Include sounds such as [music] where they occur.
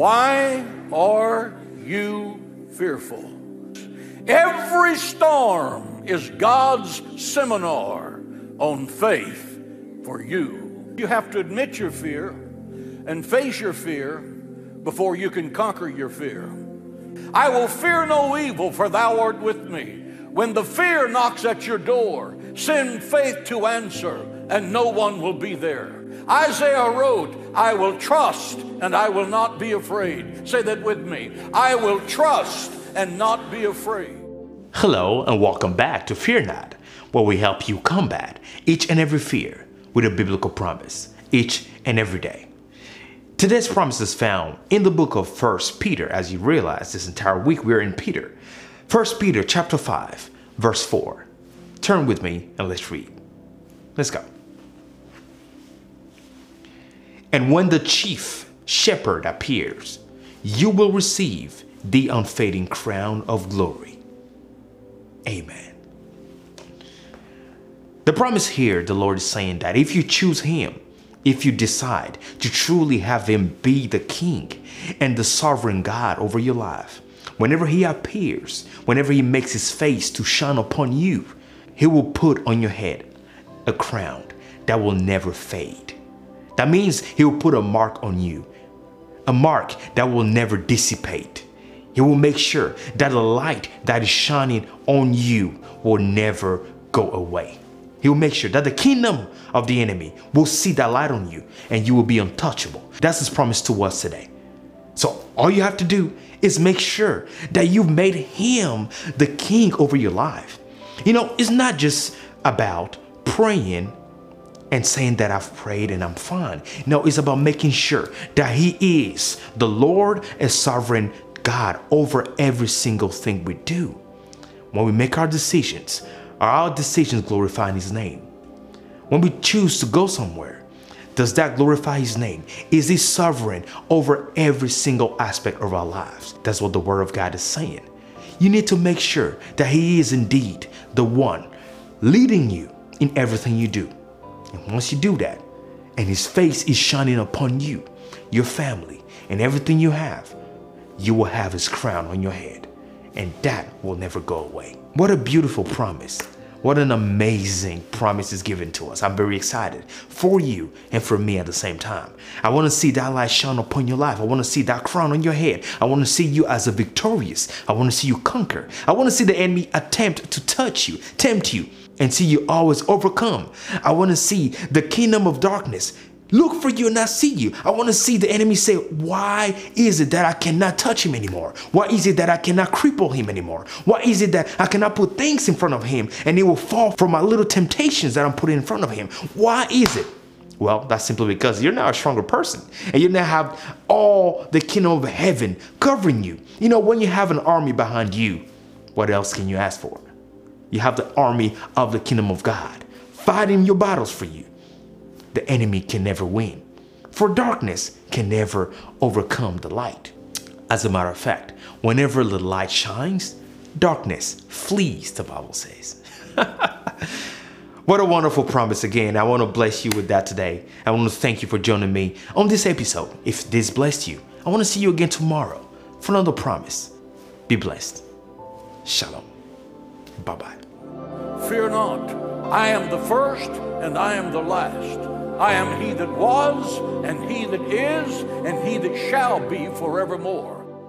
Why are you fearful? Every storm is God's seminar on faith for you. You have to admit your fear and face your fear before you can conquer your fear. I will fear no evil, for thou art with me. When the fear knocks at your door, send faith to answer, and no one will be there. Isaiah wrote, I will trust and I will not be afraid. Say that with me. I will trust and not be afraid. Hello and welcome back to Fear Not, where we help you combat each and every fear with a biblical promise each and every day. Today's promise is found in the book of 1 Peter. As you realize, this entire week we're in Peter. 1 Peter chapter 5, verse 4. Turn with me and let's read. Let's go. And when the chief shepherd appears, you will receive the unfading crown of glory. Amen. The promise here, the Lord is saying that if you choose Him, if you decide to truly have Him be the King and the sovereign God over your life, whenever He appears, whenever He makes His face to shine upon you, He will put on your head a crown that will never fade. That means He will put a mark on you, a mark that will never dissipate. He will make sure that the light that is shining on you will never go away. He will make sure that the kingdom of the enemy will see that light on you and you will be untouchable. That's his promise to us today. So all you have to do is make sure that you've made him the king over your life. You know, it's not just about praying and saying that I've prayed and I'm fine. No, it's about making sure that He is the Lord and sovereign God over every single thing we do. When we make our decisions, are our decisions glorifying His name? When we choose to go somewhere, does that glorify His name? Is He sovereign over every single aspect of our lives? That's what the Word of God is saying. You need to make sure that He is indeed the one leading you in everything you do. And once you do that, and his face is shining upon you, your family, and everything you have, you will have his crown on your head. And that will never go away. What a beautiful promise. What an amazing promise is given to us. I'm very excited for you and for me at the same time. I want to see that light shine upon your life. I want to see that crown on your head. I want to see you as a victorious. I want to see you conquer. I want to see the enemy attempt to touch you, tempt you, and see you always overcome. I want to see the kingdom of darkness look for you and not see you. I want to see the enemy say, Why is it that I cannot touch him anymore? Why is it that I cannot cripple him anymore? Why is it that I cannot put things in front of him and he will fall for my little temptations that I'm putting in front of him? Why is it? Well, that's simply because you're now a stronger person and you now have all the kingdom of heaven covering you. You know, when you have an army behind you, what else can you ask for? You have the army of the kingdom of God fighting your battles for you. The enemy can never win, for darkness can never overcome the light. As a matter of fact, whenever the light shines, darkness flees, the Bible says. [laughs] what a wonderful promise again. I want to bless you with that today. I want to thank you for joining me on this episode. If this blessed you, I want to see you again tomorrow for another promise. Be blessed. Shalom. Bye bye. Fear not. I am the first and I am the last. I am he that was and he that is and he that shall be forevermore.